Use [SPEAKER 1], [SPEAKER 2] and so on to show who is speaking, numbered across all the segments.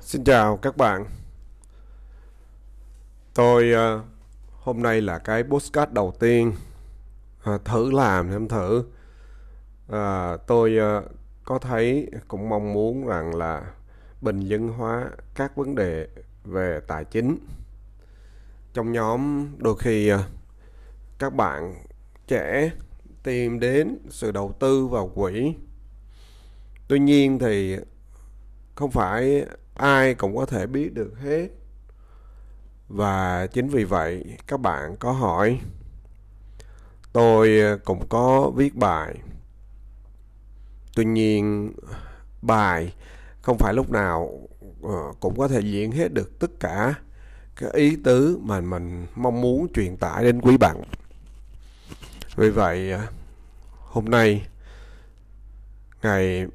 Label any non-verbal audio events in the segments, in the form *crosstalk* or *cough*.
[SPEAKER 1] Xin chào các bạn. Tôi uh, hôm nay là cái postcard đầu tiên uh, thử làm em thử. Uh, tôi uh, có thấy cũng mong muốn rằng là bình dân hóa các vấn đề về tài chính. Trong nhóm, đôi khi ờ, các bạn trẻ tìm đến sự đầu tư vào quỹ. Tuy nhiên thì không phải ai cũng có thể biết được hết. Và chính vì vậy, các bạn có hỏi, tôi ờ, cũng có viết bài. Tuy nhiên, bài không phải lúc nào ờ, cũng có thể diễn hết được tất cả cái ý tứ mà mình mong muốn truyền tải đến quý bạn vì vậy à, hôm nay ngày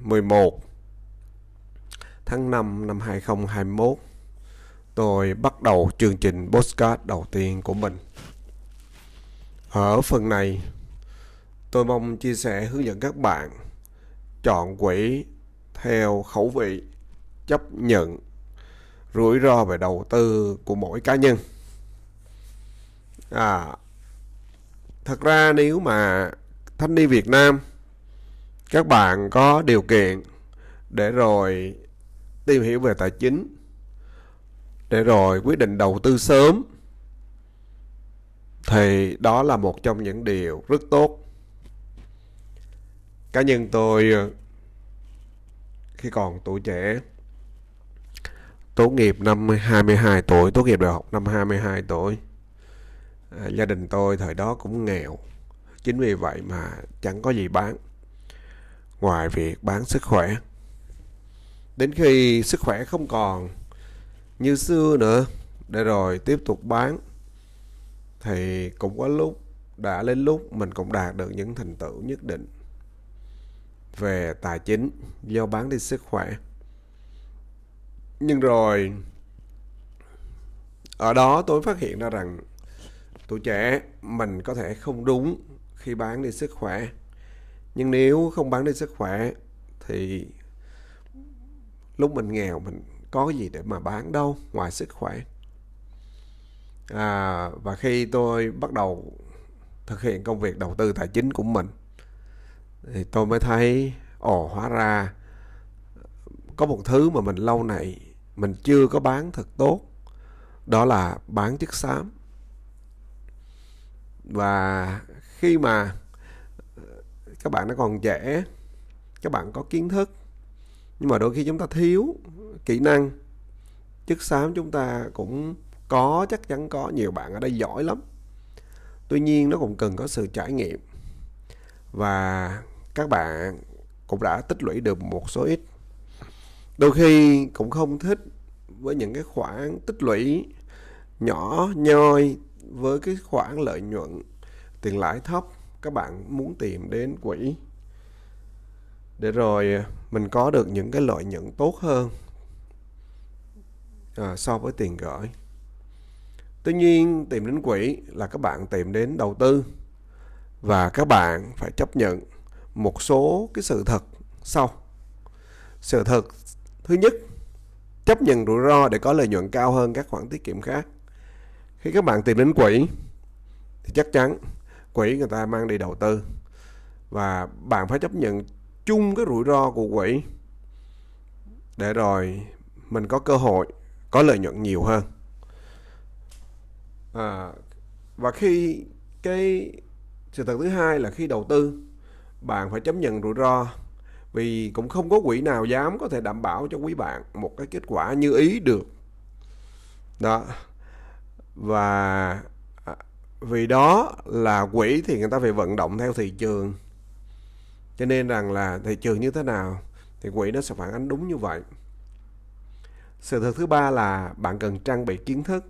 [SPEAKER 1] 11 tháng 5 năm 2021 tôi bắt đầu chương trình postcard đầu tiên của mình. Ở phần này, tôi mong chia sẻ hướng dẫn các bạn chọn quỹ theo khẩu vị, chấp nhận rủi ro về đầu tư của mỗi cá nhân. À, thật ra nếu mà thanh niên Việt Nam các bạn có điều kiện để rồi tìm hiểu về tài chính để rồi quyết định đầu tư sớm thì đó là một trong những điều rất tốt cá nhân tôi khi còn tuổi trẻ tốt nghiệp năm 22 tuổi tốt nghiệp đại học năm 22 tuổi. À, gia đình tôi thời đó cũng nghèo. Chính vì vậy mà chẳng có gì bán. Ngoài việc bán sức khỏe. Đến khi sức khỏe không còn như xưa nữa để rồi tiếp tục bán thì cũng có lúc đã lên lúc mình cũng đạt được những thành tựu nhất định về tài chính do bán đi sức khỏe nhưng rồi ở đó tôi phát hiện ra rằng tuổi trẻ mình có thể không đúng khi bán đi sức khỏe. Nhưng nếu không bán đi sức khỏe thì lúc mình nghèo mình có cái gì để mà bán đâu ngoài sức khỏe. À, và khi tôi bắt đầu thực hiện công việc đầu tư tài chính của mình thì tôi mới thấy ồ hóa ra có một thứ mà mình lâu nay mình chưa có bán thật tốt. Đó là bán chất xám. Và khi mà ờ, các bạn nó còn trẻ, các bạn có kiến thức, nhưng mà đôi khi chúng ta thiếu kỹ năng, chất xám chúng ta cũng có, chắc chắn có, nhiều bạn ở đây giỏi lắm. Tuy nhiên nó cũng cần có sự trải nghiệm. Và các bạn cũng đã tích lũy được một số ít đôi khi cũng không thích với những cái khoản tích lũy nhỏ nhoi với cái khoản lợi nhuận tiền lãi thấp các bạn muốn tìm đến quỹ. Để rồi à, mình có được những cái lợi nhuận tốt hơn à, so với tiền gửi. Tuy nhiên tìm đến quỹ là các bạn tìm đến đầu tư và các bạn phải chấp nhận một số cái sự thật sau. Sự thật thứ nhất chấp nhận rủi ro để có lợi nhuận cao hơn các khoản tiết kiệm khác. Khi các bạn tìm đến quỹ thì chắc chắn quỹ người ta mang đi đầu tư. Và bạn phải chấp nhận chung cái rủi ro của quỹ để rồi mình có cơ hội có lợi nhuận nhiều hơn. À, và khi cái sự thật thứ hai là khi đầu tư bạn phải chấp nhận rủi ro vì cũng không có quỹ nào dám có thể đảm bảo cho quý bạn một cái kết quả như ý được. Đó. Và à, vì đó là quỹ thì người ta phải vận động theo thị trường. Cho nên rằng là thị trường như thế nào thì quỹ nó sẽ phản ánh đúng như vậy. Sự thật thứ ba là bạn cần trang bị kiến thức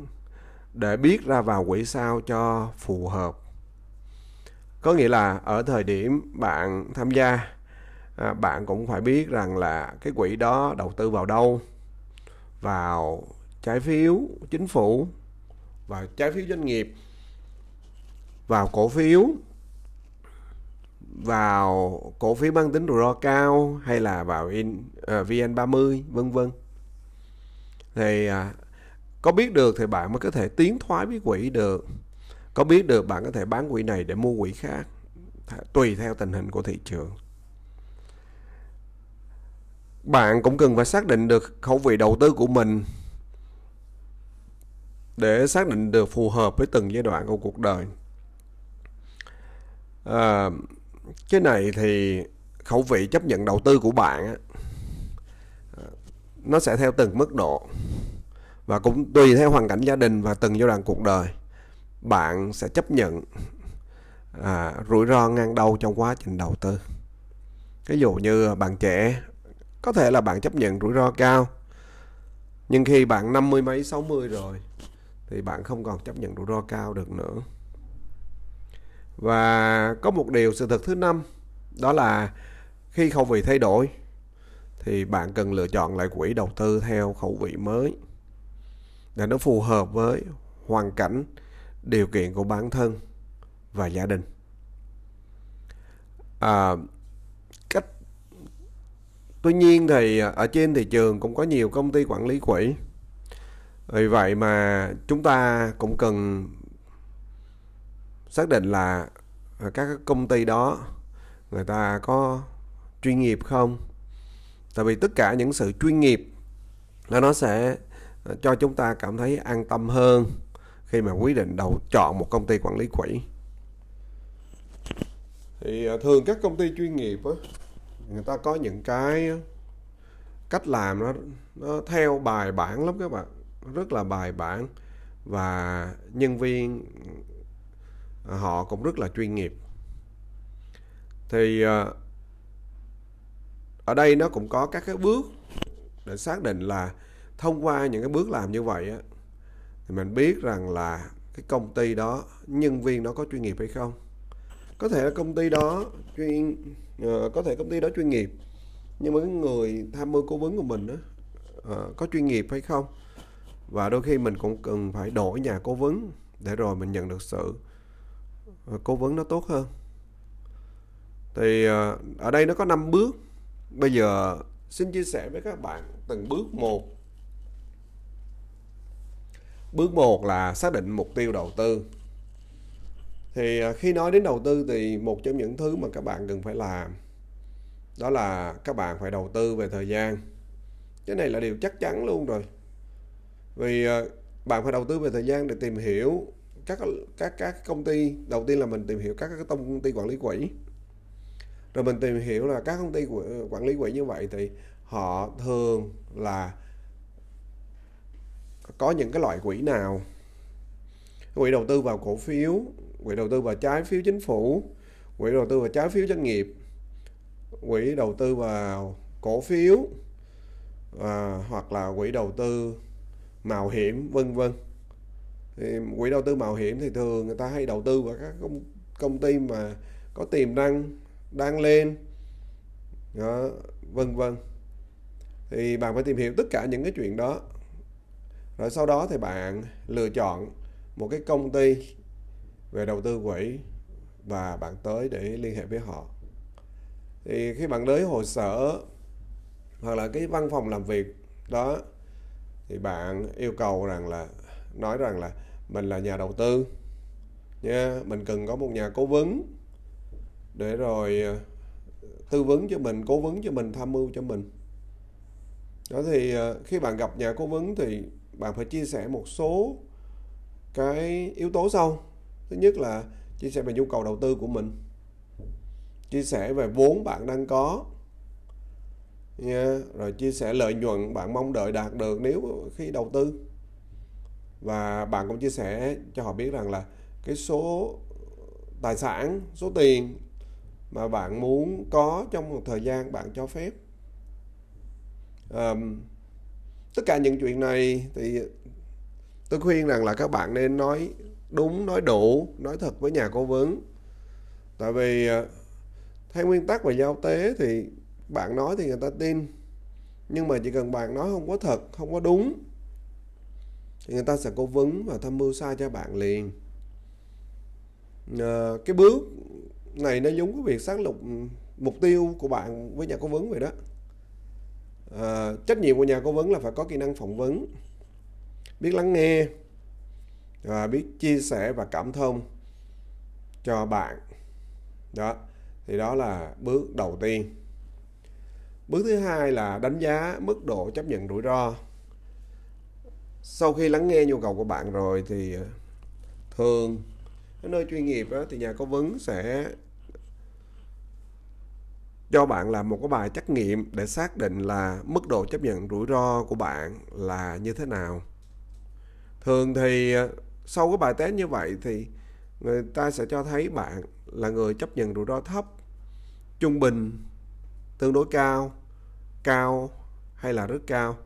[SPEAKER 1] để biết ra vào quỹ sao cho phù hợp. Có nghĩa là ở thời điểm bạn tham gia à, bạn cũng phải biết rằng là cái quỹ đó đầu tư vào đâu? Vào trái phiếu chính phủ vào trái phiếu doanh nghiệp vào cổ phiếu vào cổ phiếu mang tính rủi ro cao hay là vào in à, uh, VN30 vân vân. Thì uh, có biết được thì bạn mới có thể tiến thoái với quỹ được. Có biết được bạn có thể bán quỹ này để mua quỹ khác tùy theo tình hình của thị trường bạn cũng cần phải xác định được khẩu vị đầu tư của mình để xác định được phù hợp với từng giai đoạn của cuộc đời. À, cái này thì khẩu vị chấp nhận đầu tư của bạn nó sẽ theo từng mức độ và cũng tùy theo hoàn cảnh gia đình và từng giai đoạn cuộc đời. Bạn sẽ chấp nhận à, rủi ro ngang đầu trong quá trình đầu tư. Ví dụ như bạn trẻ có thể là bạn chấp nhận rủi ro cao. Nhưng khi bạn năm mươi mấy sáu mươi rồi thì bạn không còn chấp nhận rủi ro cao được nữa. Và có một điều sự thật thứ năm đó là khi khẩu vị thay đổi thì bạn cần lựa chọn lại quỹ đầu tư theo khẩu vị mới để nó phù hợp với hoàn cảnh điều kiện của bản thân và gia đình. À, cách tuy nhiên thì à, ở trên thị trường cũng có nhiều công ty quản lý quỹ. Vì vậy mà chúng ta cũng cần xác định là à, các công ty đó người ta có chuyên nghiệp không? Tại vì tất cả những sự chuyên nghiệp là nó sẽ à, cho chúng ta cảm thấy an tâm hơn khi mà quyết định đầu chọn một công ty quản lý quỹ. Thì thường các công ty chuyên nghiệp á người ta có những cái ờ, cách làm nó nó theo bài bản lắm các bạn. Rất là bài bản và nhân viên ờ, họ cũng rất là chuyên nghiệp. Thì ờ, ở đây nó cũng có các cái bước để xác định là thông qua những cái bước làm như vậy á, thì mình biết rằng là cái công ty đó, nhân viên nó có chuyên nghiệp hay không. Có thể là công ty đó chuyên Ờ, có thể công ty đó chuyên nghiệp nhưng mà cái người tham mưu cố vấn của mình đó, à, ờ, có chuyên nghiệp hay không? Và đôi khi mình cũng cần phải đổi nhà cố vấn để rồi mình nhận được sự ờ, cố vấn nó tốt hơn. Thì ở đây nó có 5 bước. Bây giờ xin chia sẻ với các bạn từng bước một. Bước một là xác định mục tiêu đầu tư thì à, khi nói đến đầu tư thì một trong những thứ mà các bạn cần phải làm đó là các bạn phải đầu tư về thời gian. Cái này là điều chắc chắn luôn rồi. Vì à, bạn phải đầu tư về thời gian để tìm hiểu các các các công ty. Đầu tiên là mình tìm hiểu các các công ty quản lý quỹ. Rồi mình tìm hiểu là các công ty quản lý quỹ như vậy thì họ thường là có những cái loại quỹ nào? Quỹ đầu tư vào cổ phiếu quỹ đầu tư vào trái phiếu chính phủ quỹ đầu tư vào trái phiếu doanh nghiệp quỹ đầu tư vào cổ phiếu à, hoặc là quỹ đầu tư mạo hiểm vân vân. Thì quỹ đầu tư mạo hiểm thì thường người ta hay đầu tư vào các công, công ty mà có tiềm năng đang lên đó, vân vân. Thì bạn phải tìm hiểu tất cả những cái chuyện đó. Rồi sau đó thì bạn lựa chọn một cái công ty về đầu tư quỹ và bạn tới để liên hệ với họ. Thì khi bạn tới hồ sở hoặc là cái văn phòng làm việc đó, thì bạn yêu cầu rằng là, nói rằng là mình là nhà đầu tư nha, mình cần có một nhà cố vấn để rồi ờ, tư vấn cho mình, cố vấn cho mình, tham mưu cho mình. Đó thì ờ, khi bạn gặp nhà cố vấn thì bạn phải chia sẻ một số cái yếu tố sau thứ nhất là chia sẻ về nhu cầu đầu tư của mình. Chia sẻ về vốn bạn đang có. Nha rồi chia sẻ lợi nhuận bạn mong đợi đạt được nếu khi đầu tư. Và bạn cũng chia sẻ cho họ biết rằng là cái số tài sản số tiền mà bạn muốn có trong một thời gian bạn cho phép. Um, tất cả những chuyện này thì tôi khuyên rằng là các bạn nên nói đúng nói đủ nói thật với nhà cố vấn. Tại vì à, theo nguyên tắc về giao tế thì bạn nói thì người ta tin nhưng mà chỉ cần bạn nói không có thật không có đúng thì người ta sẽ cố vấn và tham mưu sai cho bạn liền. À, cái bước này nó giống cái việc xác lập mục tiêu của bạn với nhà cố vấn vậy đó. À, trách nhiệm của nhà cố vấn là phải có kỹ năng phỏng vấn biết lắng nghe và biết chia sẻ và cảm thông cho bạn. Đó thì đó là bước đầu tiên. Bước thứ hai là đánh giá mức độ chấp nhận rủi ro. Sau khi lắng nghe nhu cầu của bạn rồi thì ờ, thường ở nơi chuyên nghiệp đó, thì nhà cố vấn sẽ cho bạn làm một cái bài trắc nghiệm để xác định là mức độ chấp nhận rủi ro của bạn là như thế nào. Thường thì ờ, sau cái bài test như vậy thì người ta sẽ cho thấy bạn là người chấp nhận rủi ro thấp, trung bình, tương đối cao cao hay là rất cao.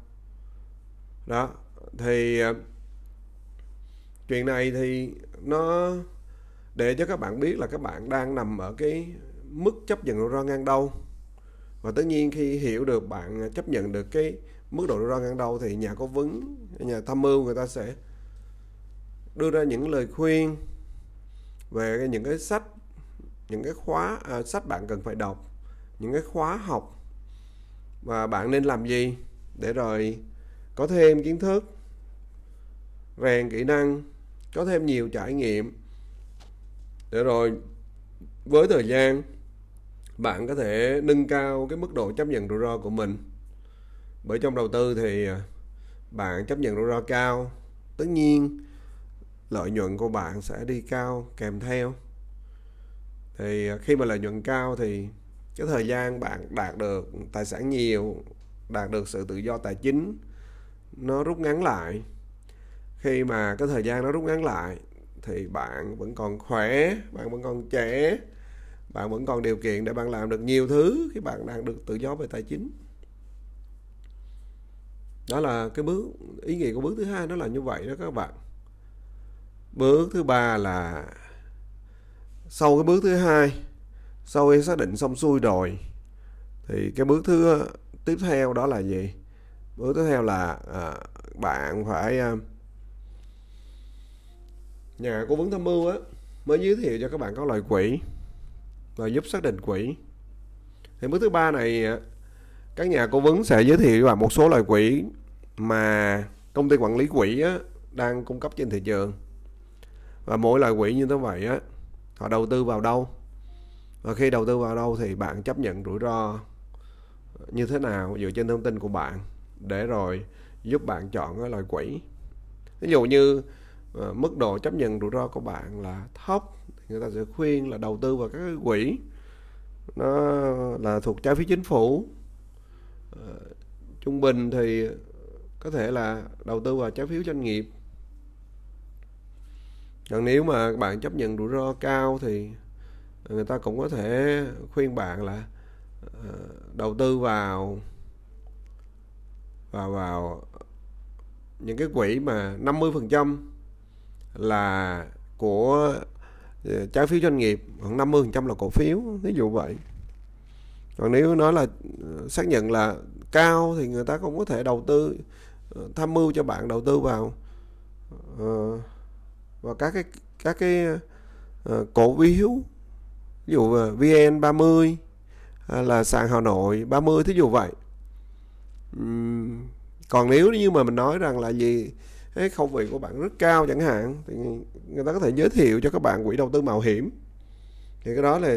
[SPEAKER 1] Đó, thì ờ, chuyện này thì nó để cho các bạn biết là các bạn đang nằm ở cái mức chấp nhận rủi ro ngang đâu và tất nhiên khi hiểu được bạn chấp nhận được cái mức độ rủi ro ngang đâu thì nhà cố vấn, nhà tham mưu người ta sẽ đưa ra những lời khuyên về những cái sách những cái khóa à, sách bạn cần phải đọc những cái khóa học và bạn nên làm gì để rồi có thêm kiến thức rèn kỹ năng có thêm nhiều trải nghiệm để rồi với thời gian bạn có thể nâng cao cái mức độ chấp nhận rủi ro của mình. Bởi trong đầu tư thì à, bạn chấp nhận rủi ro cao. Tất nhiên lợi nhuận của bạn sẽ đi cao kèm theo. Thì à, khi mà lợi nhuận cao thì cái thời gian bạn đạt được tài sản nhiều, đạt được sự tự do tài chính, nó rút ngắn lại. Khi mà cái thời gian nó rút ngắn lại thì bạn vẫn còn khỏe, bạn vẫn còn trẻ, bạn vẫn còn điều kiện để bạn làm được nhiều thứ khi bạn đạt được tự do về tài chính. Đó là cái bước, ý nghĩa của bước thứ hai nó là như vậy đó các bạn bước thứ ba là sau cái bước thứ hai sau khi xác định xong xuôi rồi thì cái bước thứ ờ, tiếp theo đó là gì? Bước tiếp theo là à, bạn phải à, nhà cố vấn tham mưu á mới giới thiệu cho các bạn các loại quỹ và giúp xác định quỹ thì bước thứ ba này các nhà cố vấn sẽ giới thiệu cho bạn một số loại quỹ mà công ty quản lý quỹ á, đang cung cấp trên thị trường và mỗi loại quỹ như thế vậy á, họ đầu tư vào đâu? Và khi đầu tư vào đâu thì bạn chấp nhận rủi ro như thế nào dựa trên thông tin của bạn để rồi giúp bạn chọn cái loại quỹ? Ví dụ như ờ, mức độ chấp nhận rủi ro của bạn là thấp thì người ta sẽ khuyên là đầu tư vào các cái quỹ. Nó là thuộc trái phiếu chính phủ. Ờ, trung bình thì có thể là đầu tư vào trái phiếu doanh nghiệp còn nếu mà bạn chấp nhận rủi ro cao thì người ta cũng có thể khuyên bạn là ờ, đầu tư vào vào vào những cái quỹ mà 50% là của ờ, trái phiếu doanh nghiệp khoảng 50% là cổ phiếu ví dụ vậy. Còn nếu nói là ờ, xác nhận là cao thì người ta cũng có thể đầu tư tham mưu cho bạn đầu tư vào uh, và các cái các cái uh, cổ phiếu ví dụ VN30 ờ, uh, à, là sàn Hà Nội 30 thí dụ vậy. Uhm, còn nếu như mà mình nói rằng là gì cái khẩu vị của bạn rất cao chẳng hạn thì người ta có thể giới thiệu cho các bạn quỹ đầu tư mạo hiểm. Thì cái đó là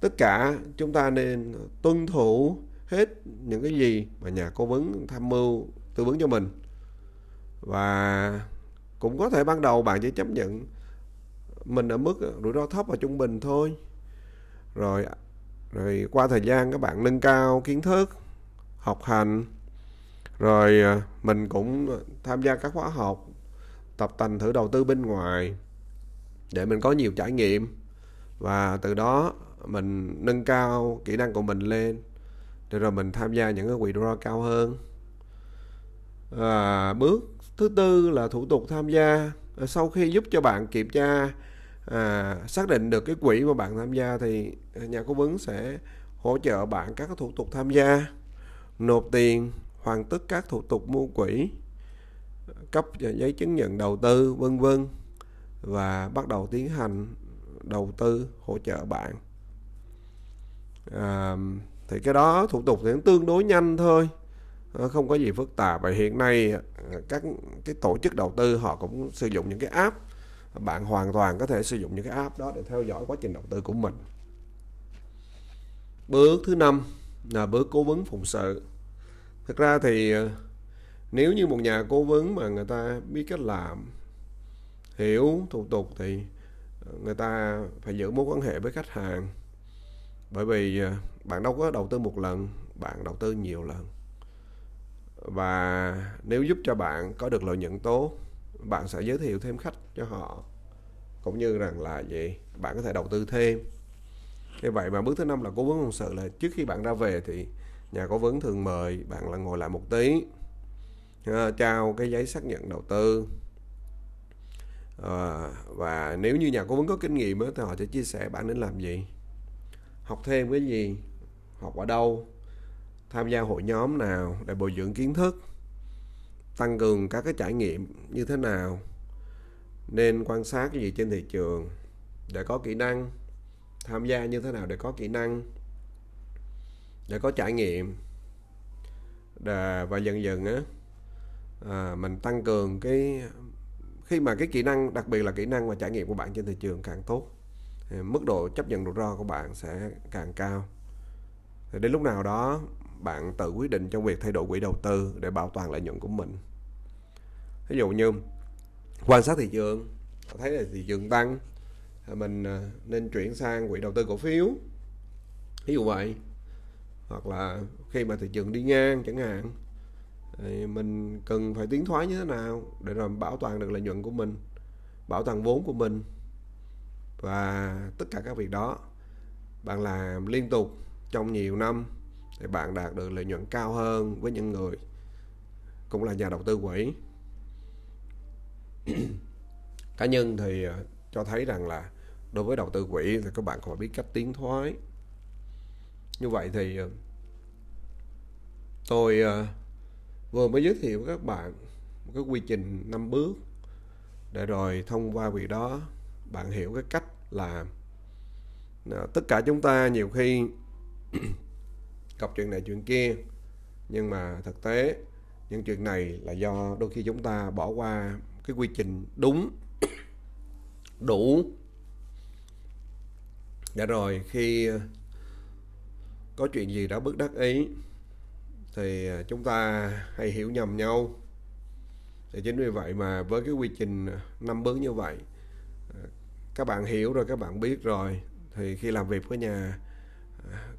[SPEAKER 1] tất cả chúng ta nên tuân thủ hết những cái gì mà nhà cố vấn tham mưu tư vấn cho mình. Và cũng có thể ban đầu bạn chỉ chấp nhận mình ở mức rủi ro thấp và trung bình thôi. Rồi rồi qua thời gian các bạn nâng cao kiến thức học hành. Rồi à, mình cũng tham gia các khóa học tập tành thử đầu tư bên ngoài để mình có nhiều trải nghiệm. Và từ đó mình nâng cao kỹ năng của mình lên để rồi mình tham gia những cái quỹ rủi ro cao hơn. À, bước thứ tư là thủ tục tham gia. Ờ, sau khi giúp cho bạn kiểm tra à, xác định được cái quỹ mà bạn tham gia thì nhà cố vấn sẽ hỗ trợ bạn các thủ tục tham gia nộp tiền hoàn tất các thủ tục mua quỹ cấp giấy chứng nhận đầu tư vân vân và bắt đầu tiến hành đầu tư hỗ trợ bạn. À, thì cái đó thủ tục thì tương đối nhanh thôi. Ờ, không có gì phức tạp. Và hiện nay ờ, các cái tổ chức đầu tư họ cũng sử dụng những cái app. Bạn hoàn toàn có thể sử dụng những cái app đó để theo dõi quá trình đầu tư của mình. Bước thứ năm là bước cố vấn phụng sự. Thực ra thì ờ, nếu như một nhà cố vấn mà người ta biết cách làm, hiểu thủ tục thì người ta phải giữ mối quan hệ với khách hàng. Bởi vì bạn đâu có đầu tư một lần, bạn đầu tư nhiều lần và nếu giúp cho bạn có được lợi nhuận tốt bạn sẽ giới thiệu thêm khách cho họ. Cũng như rằng là gì bạn có thể đầu tư thêm. Như vậy mà bước thứ năm là cố vấn hôn sự là trước khi bạn ra về thì nhà cố vấn thường mời bạn là ngồi lại một tí. Trao cái giấy xác nhận đầu tư. À, và nếu như nhà cố vấn có kinh nghiệm đó, thì họ sẽ chia sẻ bạn nên làm gì? Học thêm cái gì? Học ở đâu? Tham gia hội nhóm nào để bồi dưỡng kiến thức tăng cường các cái trải nghiệm như thế nào nên quan sát cái gì trên thị trường để có kỹ năng tham gia như thế nào để có kỹ năng để có trải nghiệm. Để, và dần dần á à, mình tăng cường cái khi mà cái kỹ năng đặc biệt là kỹ năng và trải nghiệm của bạn trên thị trường càng tốt thì mức độ chấp nhận rủi ro của bạn sẽ càng cao. Thì đến lúc nào đó bạn tự quyết định trong việc thay đổi quỹ đầu tư để bảo toàn lợi nhuận của mình. Ví dụ như, quan sát thị trường thấy là thị trường tăng mình à, nên chuyển sang quỹ đầu tư cổ phiếu. Ví dụ vậy. Hoặc là khi mà thị trường đi ngang chẳng hạn, thì mình cần phải tiến thoái như thế nào để rồi bảo toàn được lợi nhuận của mình, bảo toàn vốn của mình. Và tất cả các việc đó bạn làm liên tục trong nhiều năm để bạn đạt được lợi nhuận cao hơn với những người cũng là nhà đầu tư quỹ. *clears throat* Cá nhân thì ờ, cho thấy rằng là đối với đầu tư quỹ thì các bạn còn phải biết cách tiến thoái. Như vậy thì ờ, tôi ờ, vừa mới giới thiệu với các bạn một cái quy trình năm bước để rồi thông qua việc đó bạn hiểu cái cách làm tất cả chúng ta nhiều khi *clears throat* cọc chuyện này chuyện kia. Nhưng mà thực tế, những chuyện này là do đôi khi chúng ta bỏ qua cái quy trình đúng, *coughs* đủ. Đã rồi khi ờ, có chuyện gì đó bất đắc ý, thì ờ, chúng ta hay hiểu nhầm nhau. Thì chính vì vậy mà với cái quy trình ờ, năm bước như vậy các bạn hiểu rồi, các bạn biết rồi, thì khi làm việc với nhà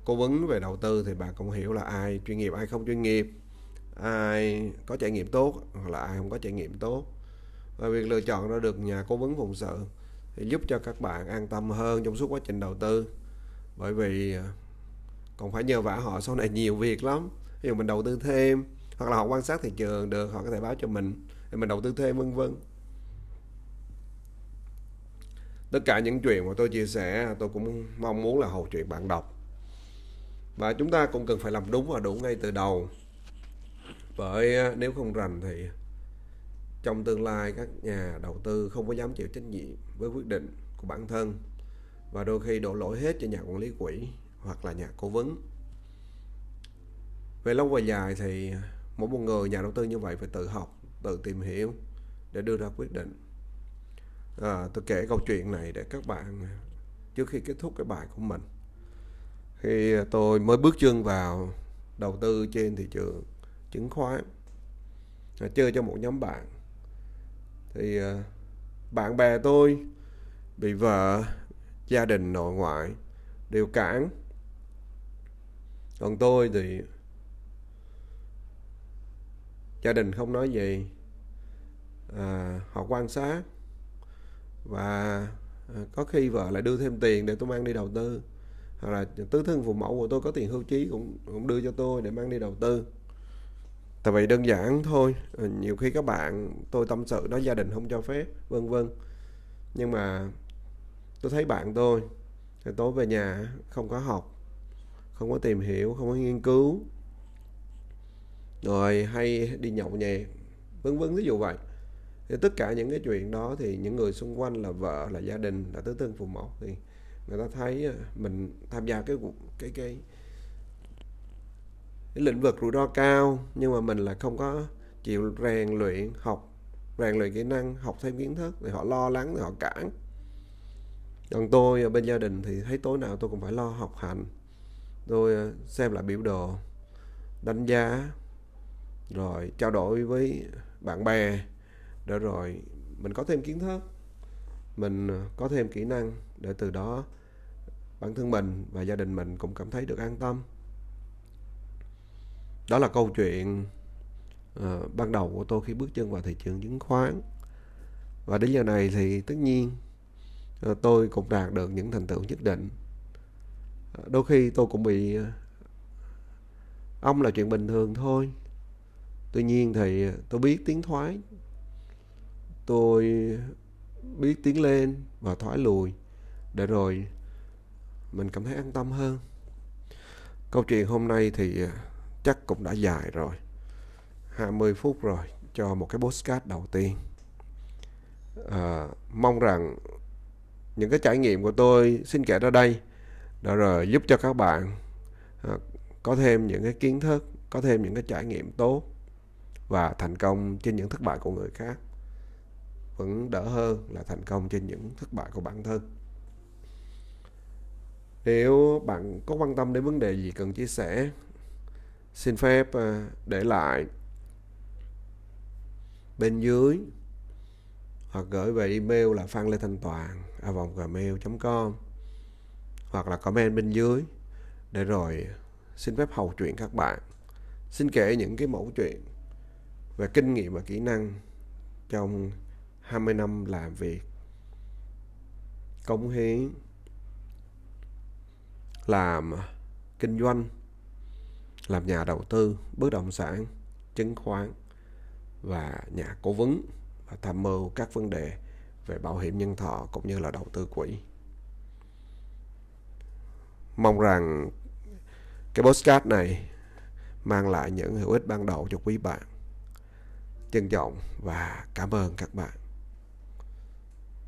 [SPEAKER 1] cố vấn về đầu tư thì bạn cũng hiểu là ai chuyên nghiệp, ai không chuyên nghiệp, ai có trải nghiệm tốt hoặc là ai không có trải nghiệm tốt. Và việc lựa chọn ra được nhà cố vấn phụng sự thì giúp cho các bạn an tâm hơn trong suốt quá trình đầu tư. Bởi vì à, còn phải nhờ vả họ sau này nhiều việc lắm. Ví dụ mình đầu tư thêm, hoặc là họ quan sát thị trường được, họ có thể báo cho mình để mình đầu tư thêm, vân vân. Tất cả những chuyện mà tôi chia sẻ, tôi cũng mong muốn là hậu chuyện bạn đọc và chúng ta cũng cần phải làm đúng và đủ ngay từ đầu. Bởi à, nếu không rành thì trong tương lai các nhà đầu tư không có dám chịu trách nhiệm với quyết định của bản thân và đôi khi đổ lỗi hết cho nhà quản lý quỹ hoặc là nhà cố vấn. Về lâu về dài thì mỗi một người nhà đầu tư như vậy phải tự học tự tìm hiểu để đưa ra quyết định. À, tôi kể câu chuyện này để các bạn trước khi kết thúc cái bài của mình khi ờ, tôi mới bước chân vào đầu tư trên thị trường chứng khoán. Chơi cho một nhóm bạn. Thì ờ, bạn bè tôi bị vợ gia đình nội ngoại đều cản. Còn tôi thì gia đình không nói gì. À, họ quan sát và có khi vợ lại đưa thêm tiền để tôi mang đi đầu tư hoặc là tứ thân phụ mẫu của tôi có tiền hưu trí cũng cũng đưa cho tôi để mang đi đầu tư. Tại vì đơn giản thôi ờ, nhiều khi các bạn, tôi tâm sự nói gia đình không cho phép, vân vân. Nhưng mà tôi thấy bạn tôi, thì tối về nhà không có học, không có tìm hiểu, không có nghiên cứu. Rồi hay đi nhậu nhẹt, vân vân ví dụ vậy. Thì tất cả những cái chuyện đó thì những người xung quanh là vợ, là gia đình, là tứ thân phụ mẫu thì người ta thấy à, mình tham gia cái cái cái cái lĩnh vực rủi ro cao, nhưng mà mình là không có chịu rèn luyện học, rèn luyện kỹ năng, học thêm kiến thức thì họ lo lắng, thì họ cản. Còn tôi ở bên gia đình thì thấy tối nào tôi cũng phải lo học hành. Tôi à, xem lại biểu đồ, đánh giá, rồi trao đổi với bạn bè, để rồi mình có thêm kiến thức, mình à, có thêm kỹ năng để từ đó bản thân mình và gia đình mình cũng cảm thấy được an tâm. Đó là câu chuyện uh, ban đầu của tôi khi bước chân vào thị trường chứng khoán. Và đến giờ này thì tất nhiên uh, tôi cũng đạt được những thành tựu nhất định. Uh, đôi khi tôi cũng bị uh, ông là chuyện bình thường thôi. Tuy nhiên thì tôi biết tiến thoái. Tôi biết tiến lên và thoái lùi để rồi mình cảm thấy an tâm hơn. Câu chuyện hôm nay thì à, chắc cũng đã dài rồi. 20 phút rồi cho một cái postcard đầu tiên. À, mong rằng những cái trải nghiệm của tôi xin kể ra đây đã rồi giúp cho các bạn à, có thêm những cái kiến thức có thêm những cái trải nghiệm tốt và thành công trên những thất bại của người khác. Vẫn đỡ hơn là thành công trên những thất bại của bản thân nếu bạn có quan tâm đến vấn đề gì cần chia sẻ, xin phép à, để lại bên dưới hoặc gửi về email là phan lê thanh toàn a vòng gmail.com hoặc là comment bên dưới để rồi xin phép hầu chuyện các bạn. Xin kể những cái mẫu chuyện về kinh nghiệm và kỹ năng trong 20 năm làm việc, cống hiến làm kinh doanh, làm nhà đầu tư, bất động sản, chứng khoán và nhà cố vấn và tham mưu các vấn đề về bảo hiểm nhân thọ cũng như là đầu tư quỹ. Mong rằng cái postcard này mang lại những hữu ích ban đầu cho quý bạn. Trân trọng và cảm ơn các bạn.